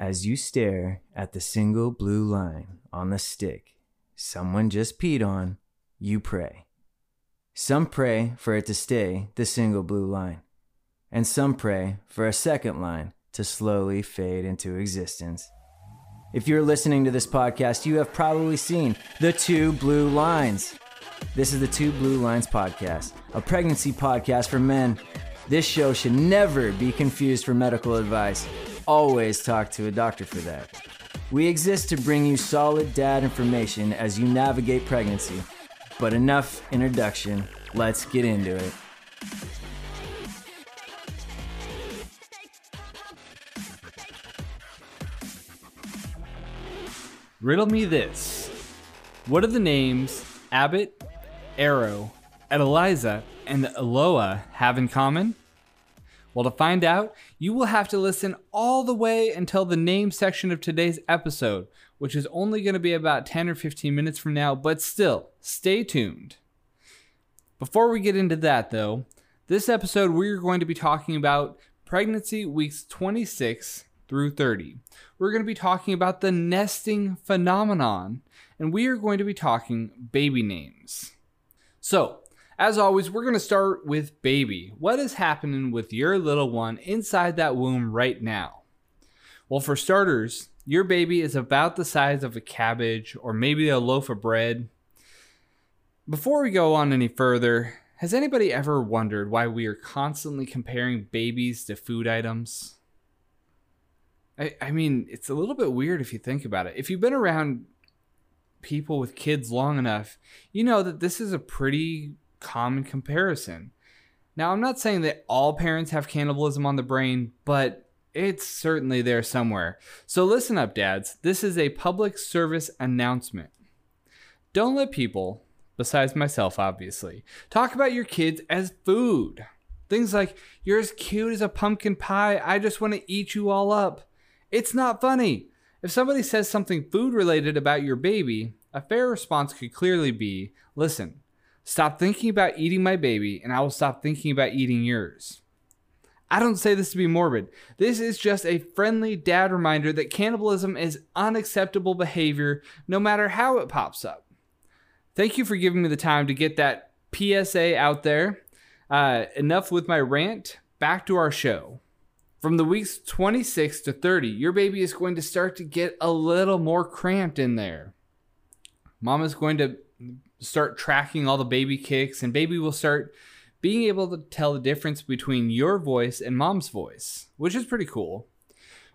As you stare at the single blue line on the stick someone just peed on, you pray. Some pray for it to stay the single blue line, and some pray for a second line to slowly fade into existence. If you're listening to this podcast, you have probably seen the two blue lines. This is the Two Blue Lines podcast, a pregnancy podcast for men. This show should never be confused for medical advice. Always talk to a doctor for that. We exist to bring you solid dad information as you navigate pregnancy. But enough introduction, let's get into it. Riddle me this. What do the names Abbott, Arrow, Adeliza, and Eloa have in common? Well, to find out, you will have to listen all the way until the name section of today's episode, which is only going to be about 10 or 15 minutes from now, but still, stay tuned. Before we get into that, though, this episode we're going to be talking about pregnancy weeks 26 through 30. We're going to be talking about the nesting phenomenon, and we are going to be talking baby names. So, as always, we're going to start with baby. What is happening with your little one inside that womb right now? Well, for starters, your baby is about the size of a cabbage or maybe a loaf of bread. Before we go on any further, has anybody ever wondered why we are constantly comparing babies to food items? I, I mean, it's a little bit weird if you think about it. If you've been around people with kids long enough, you know that this is a pretty common comparison. Now, I'm not saying that all parents have cannibalism on the brain, but it's certainly there somewhere. So listen up, dads. This is a public service announcement. Don't let people, besides myself, obviously, talk about your kids as food. Things like, you're as cute as a pumpkin pie, I just want to eat you all up. It's not funny. If somebody says something food related about your baby, a fair response could clearly be listen, Stop thinking about eating my baby, and I will stop thinking about eating yours. I don't say this to be morbid. This is just a friendly dad reminder that cannibalism is unacceptable behavior no matter how it pops up. Thank you for giving me the time to get that PSA out there. Uh, enough with my rant. Back to our show. From the weeks 26 to 30, your baby is going to start to get a little more cramped in there. Mama's going to start tracking all the baby kicks, and baby will start being able to tell the difference between your voice and mom's voice, which is pretty cool.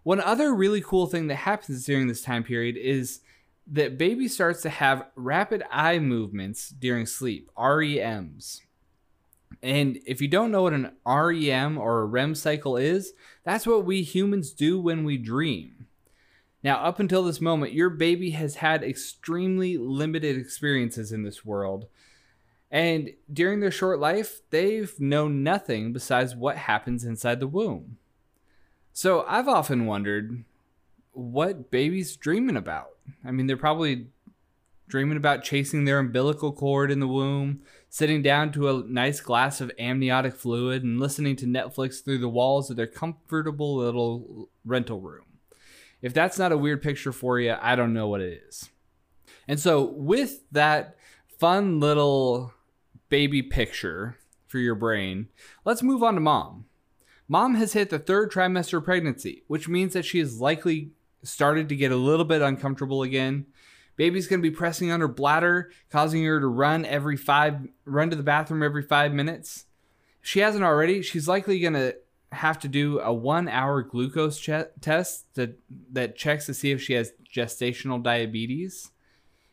One other really cool thing that happens during this time period is that baby starts to have rapid eye movements during sleep, REMs. And if you don't know what an REM or a REM cycle is, that's what we humans do when we dream. Now, up until this moment, your baby has had extremely limited experiences in this world. And during their short life, they've known nothing besides what happens inside the womb. So I've often wondered what babies dreaming about. I mean, they're probably dreaming about chasing their umbilical cord in the womb, sitting down to a nice glass of amniotic fluid, and listening to Netflix through the walls of their comfortable little rental room. If that's not a weird picture for you, I don't know what it is. And so, with that fun little baby picture for your brain, let's move on to mom. Mom has hit the third trimester of pregnancy, which means that she has likely started to get a little bit uncomfortable again. Baby's going to be pressing on her bladder, causing her to run every five, run to the bathroom every five minutes. If she hasn't already, she's likely going to have to do a one hour glucose ch- test that, that checks to see if she has gestational diabetes.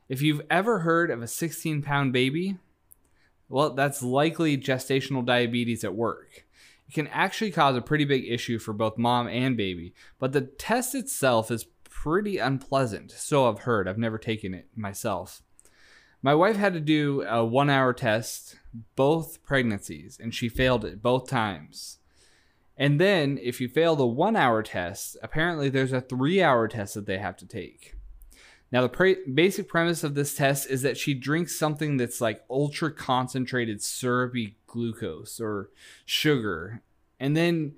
If you've ever heard of a 16 pound baby, well, that's likely gestational diabetes at work. It can actually cause a pretty big issue for both mom and baby, but the test itself is pretty unpleasant. So I've heard. I've never taken it myself. My wife had to do a one hour test both pregnancies, and she failed it both times. And then if you fail the one hour test, apparently there's a three hour test that they have to take. Now, the pre- basic premise of this test is that she drinks something that's like ultra concentrated syrupy glucose or sugar. And then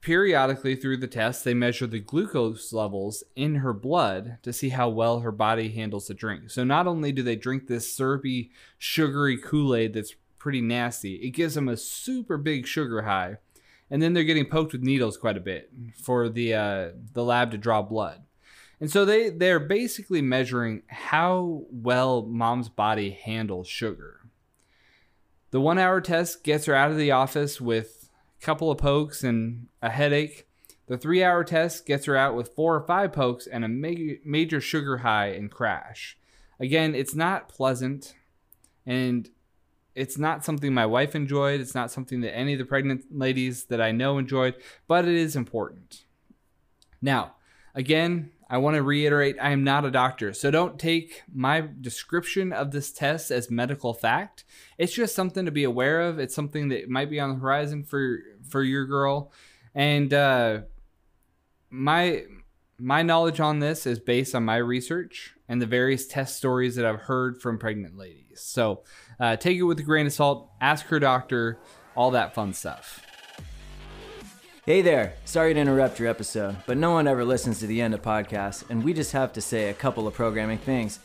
periodically through the test, they measure the glucose levels in her blood to see how well her body handles the drink. So not only do they drink this syrupy, sugary Kool Aid that's pretty nasty, it gives them a super big sugar high, and then they're getting poked with needles quite a bit for the uh, the lab to draw blood. And so they they're basically measuring how well mom's body handles sugar. The one hour test gets her out of the office with a couple of pokes and a headache. The three hour test gets her out with four or five pokes and a major, major sugar high and crash. Again, it's not pleasant and it's not something my wife enjoyed. It's not something that any of the pregnant ladies that I know enjoyed, but it is important. Now, again, I want to reiterate I am not a doctor, so don't take my description of this test as medical fact. It's just something to be aware of. It's something that might be on the horizon for for your girl, and uh, my my knowledge on this is based on my research and the various test stories that I've heard from pregnant ladies. So uh, take it with a grain of salt. Ask her doctor. All that fun stuff. Hey there, sorry to interrupt your episode, but no one ever listens to the end of podcasts, and we just have to say a couple of programming things.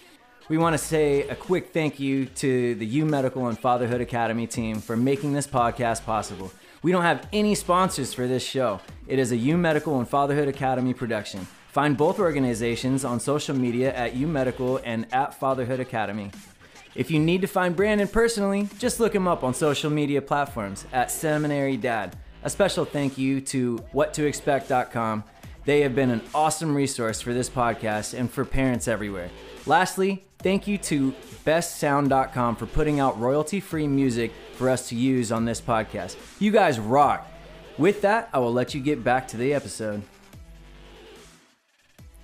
We want to say a quick thank you to the U Medical and Fatherhood Academy team for making this podcast possible. We don't have any sponsors for this show. It is a U Medical and Fatherhood Academy production. Find both organizations on social media at U Medical and at Fatherhood Academy. If you need to find Brandon personally, just look him up on social media platforms at Seminary Dad. A special thank you to whattoexpect.com. They have been an awesome resource for this podcast and for parents everywhere. Lastly, thank you to bensound.com for putting out royalty free music for us to use on this podcast. You guys rock. With that, I will let you get back to the episode.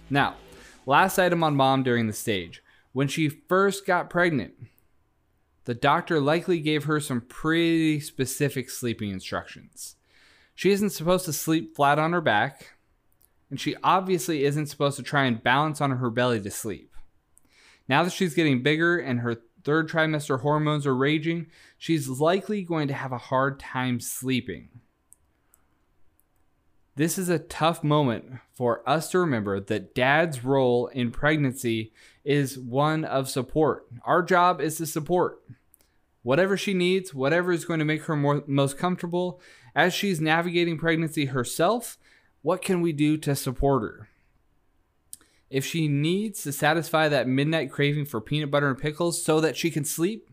Now, last item on mom during the stage. When she first got pregnant, the doctor likely gave her some pretty specific sleeping instructions. She isn't supposed to sleep flat on her back, and she obviously isn't supposed to try and balance on her belly to sleep. Now that she's getting bigger and her third trimester hormones are raging, she's likely going to have a hard time sleeping. This is a tough moment for us to remember that dad's role in pregnancy is one of support. Our job is to support whatever she needs, whatever is going to make her more, most comfortable, as she's navigating pregnancy herself, what can we do to support her? If she needs to satisfy that midnight craving for peanut butter and pickles so that she can sleep,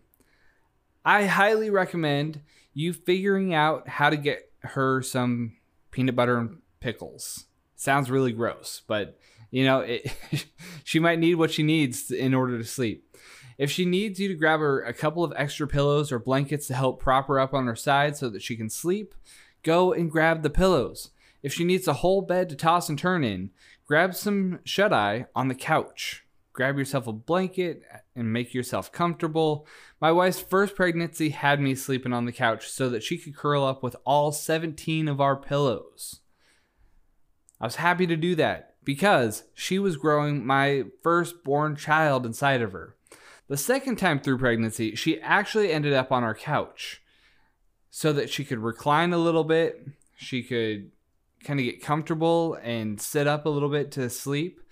I highly recommend you figuring out how to get her some peanut butter and pickles. Sounds really gross, but you know, it, she might need what she needs in order to sleep. If she needs you to grab her a couple of extra pillows or blankets to help prop her up on her side so that she can sleep, go and grab the pillows. If she needs a whole bed to toss and turn in, grab some shut eye on the couch. Grab yourself a blanket and make yourself comfortable. My wife's first pregnancy had me sleeping on the couch so that she could curl up with all 17 of our pillows. I was happy to do that because she was growing my firstborn child inside of her. The second time through pregnancy, she actually ended up on our couch so that she could recline a little bit. She could kind of get comfortable and sit up a little bit to sleep.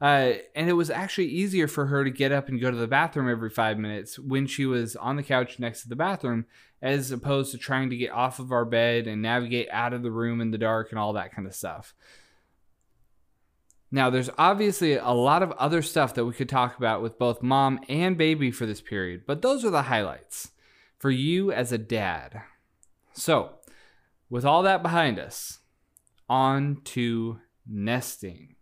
Uh, and it was actually easier for her to get up and go to the bathroom every five minutes when she was on the couch next to the bathroom, as opposed to trying to get off of our bed and navigate out of the room in the dark and all that kind of stuff. Now, there's obviously a lot of other stuff that we could talk about with both mom and baby for this period, but those are the highlights for you as a dad. So, with all that behind us, on to nesting.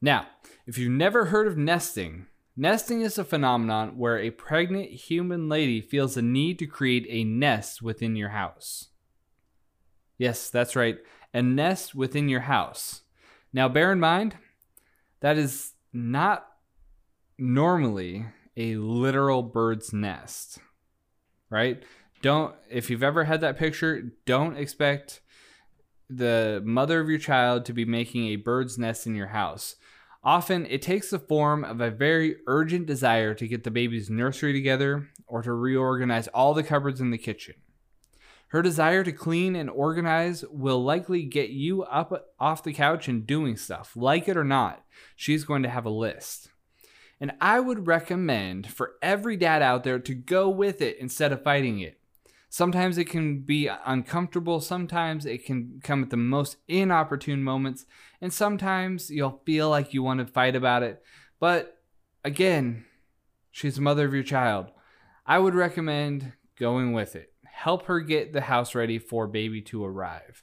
Now, if you've never heard of nesting, nesting is a phenomenon where a pregnant human lady feels the need to create a nest within your house. Yes, that's right, a nest within your house. Now, bear in mind, that is not normally a literal bird's nest, right? Don't, if you've ever had that picture, don't expect the mother of your child to be making a bird's nest in your house. Often it takes the form of a very urgent desire to get the baby's nursery together or to reorganize all the cupboards in the kitchen. Her desire to clean and organize will likely get you up off the couch and doing stuff. Like it or not, she's going to have a list. And I would recommend for every dad out there to go with it instead of fighting it. Sometimes it can be uncomfortable, sometimes it can come at the most inopportune moments, and sometimes you'll feel like you want to fight about it. But again, she's the mother of your child. I would recommend going with it. Help her get the house ready for baby to arrive.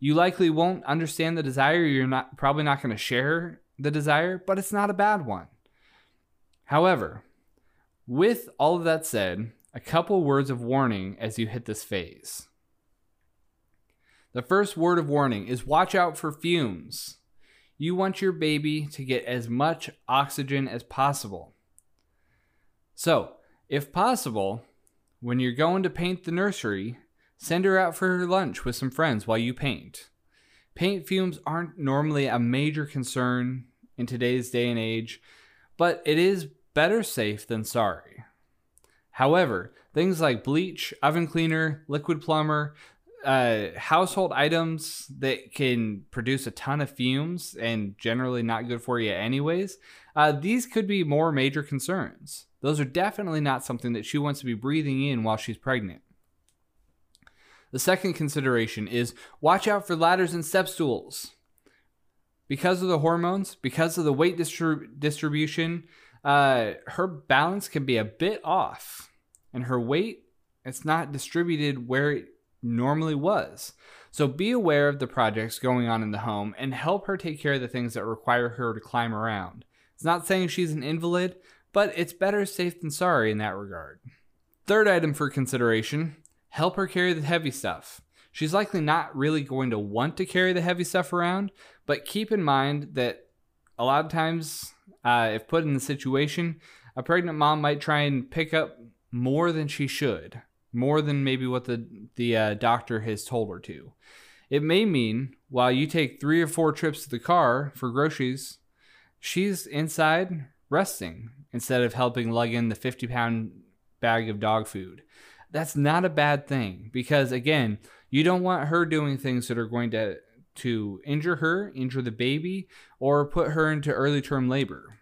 You likely won't understand the desire, you're not probably not going to share the desire, but it's not a bad one. However, with all of that said, a couple words of warning as you hit this phase. The first word of warning is watch out for fumes. You want your baby to get as much oxygen as possible. So, if possible, when you're going to paint the nursery, send her out for her lunch with some friends while you paint. Paint fumes aren't normally a major concern in today's day and age, but it is better safe than sorry. However, things like bleach, oven cleaner, liquid plumber, uh, household items that can produce a ton of fumes and generally not good for you, anyways, uh, these could be more major concerns. Those are definitely not something that she wants to be breathing in while she's pregnant. The second consideration is watch out for ladders and step stools. Because of the hormones, because of the weight distrib- distribution, uh, her balance can be a bit off, and her weight it's not distributed where it normally was. So be aware of the projects going on in the home and help her take care of the things that require her to climb around. It's not saying she's an invalid, but it's better safe than sorry in that regard. Third item for consideration help her carry the heavy stuff. She's likely not really going to want to carry the heavy stuff around, but keep in mind that a lot of times uh, if put in the situation, a pregnant mom might try and pick up more than she should, more than maybe what the the uh, doctor has told her to. It may mean while you take three or four trips to the car for groceries, she's inside resting instead of helping lug in the 50 pound bag of dog food. That's not a bad thing because, again, you don't want her doing things that are going to to injure her, injure the baby, or put her into early term labor.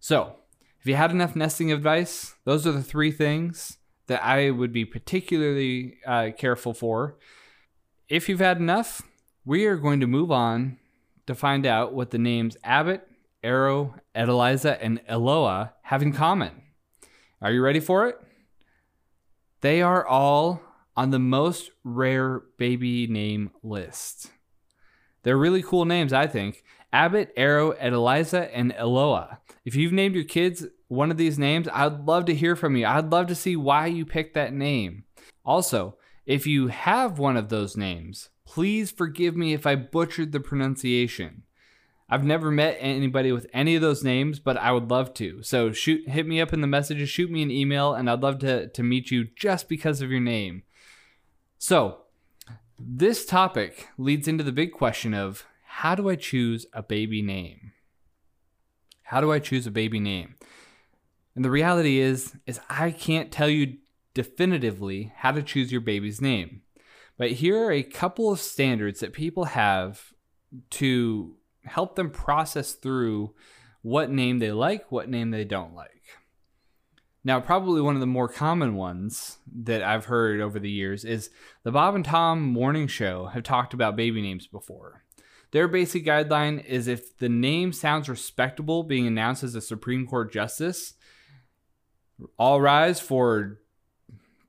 So, if you had enough nesting advice, those are the three things that I would be particularly uh, careful for. If you've had enough, we are going to move on to find out what the names Abbott, Arrow, Edeliza, and Eloah have in common. Are you ready for it? They are all on the most rare baby name list. They're really cool names, I think. Abbott, Arrow, Adeliza, and Eloah. If you've named your kids one of these names, I'd love to hear from you. I'd love to see why you picked that name. Also, if you have one of those names, please forgive me if I butchered the pronunciation. I've never met anybody with any of those names, but I would love to. So shoot hit me up in the messages, shoot me an email, and I'd love to, to meet you just because of your name. So, this topic leads into the big question of how do I choose a baby name? How do I choose a baby name? And the reality is is I can't tell you definitively how to choose your baby's name. But here are a couple of standards that people have to help them process through what name they like, what name they don't like. Now, probably one of the more common ones that I've heard over the years is the Bob and Tom Morning Show have talked about baby names before. Their basic guideline is if the name sounds respectable being announced as a Supreme Court justice, all rise for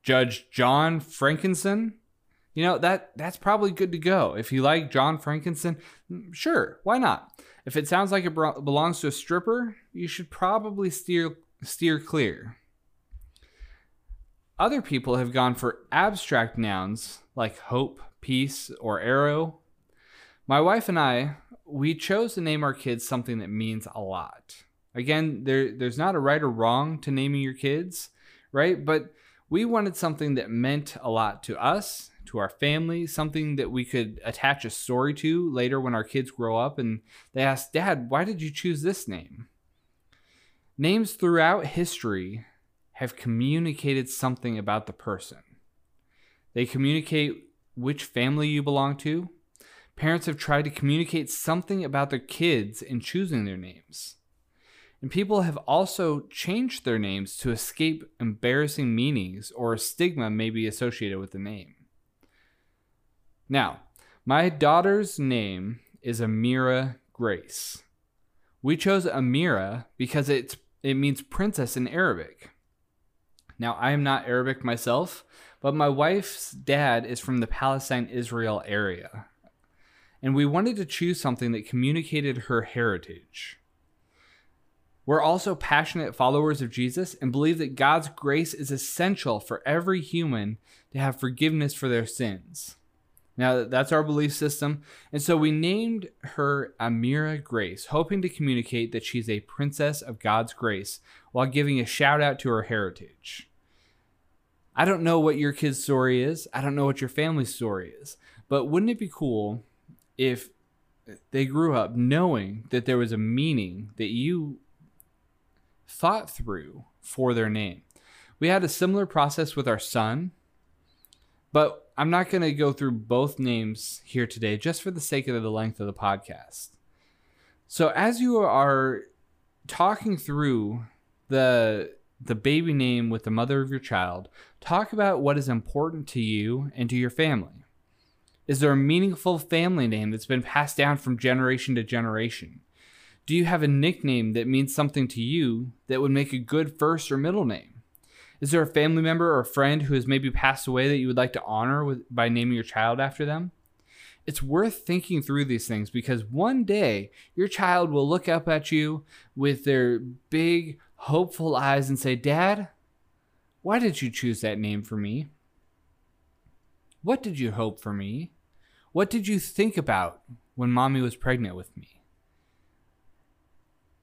Judge John Frankenson. You know, that that's probably good to go. If you like John Frankenson, sure, why not? If it sounds like it belongs to a stripper, you should probably steer steer clear. Other people have gone for abstract nouns like hope, peace, or arrow. My wife and I, we chose to name our kids something that means a lot. Again, there, there's not a right or wrong to naming your kids, right? But we wanted something that meant a lot to us, to our family, something that we could attach a story to later when our kids grow up and they ask, Dad, why did you choose this name? Names throughout history have communicated something about the person. They communicate which family you belong to. Parents have tried to communicate something about their kids in choosing their names. And people have also changed their names to escape embarrassing meanings or a stigma may be associated with the name. Now, my daughter's name is Amira Grace. We chose Amira because it's it means princess in Arabic. Now, I am not Arabic myself, but my wife's dad is from the Palestine Israel area. And we wanted to choose something that communicated her heritage. We're also passionate followers of Jesus and believe that God's grace is essential for every human to have forgiveness for their sins. Now, that's our belief system. And so we named her Amira Grace, hoping to communicate that she's a princess of God's grace while giving a shout out to her heritage. I don't know what your kid's story is. I don't know what your family's story is. But wouldn't it be cool if they grew up knowing that there was a meaning that you thought through for their name? We had a similar process with our son, but I'm not going to go through both names here today just for the sake of the length of the podcast. So as you are talking through the the baby name with the mother of your child, talk about what is important to you and to your family. Is there a meaningful family name that's been passed down from generation to generation? Do you have a nickname that means something to you that would make a good first or middle name? Is there a family member or a friend who has maybe passed away that you would like to honor with, by naming your child after them? It's worth thinking through these things because one day your child will look up at you with their big, hopeful eyes and say, Dad, why did you choose that name for me? What did you hope for me? What did you think about when mommy was pregnant with me?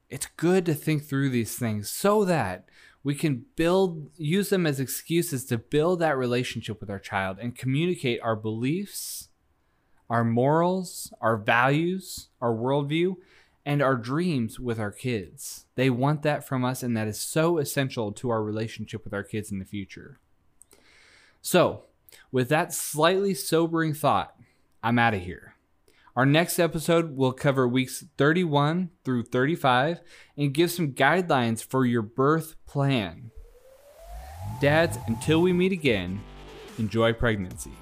It's good to think through these things so that we can build use them as excuses to build that relationship with our child and communicate our beliefs our morals our values our worldview and our dreams with our kids they want that from us and that is so essential to our relationship with our kids in the future so with that slightly sobering thought i'm out of here our next episode will cover weeks 31 through 35 and give some guidelines for your birth plan. Dads, until we meet again, enjoy pregnancy.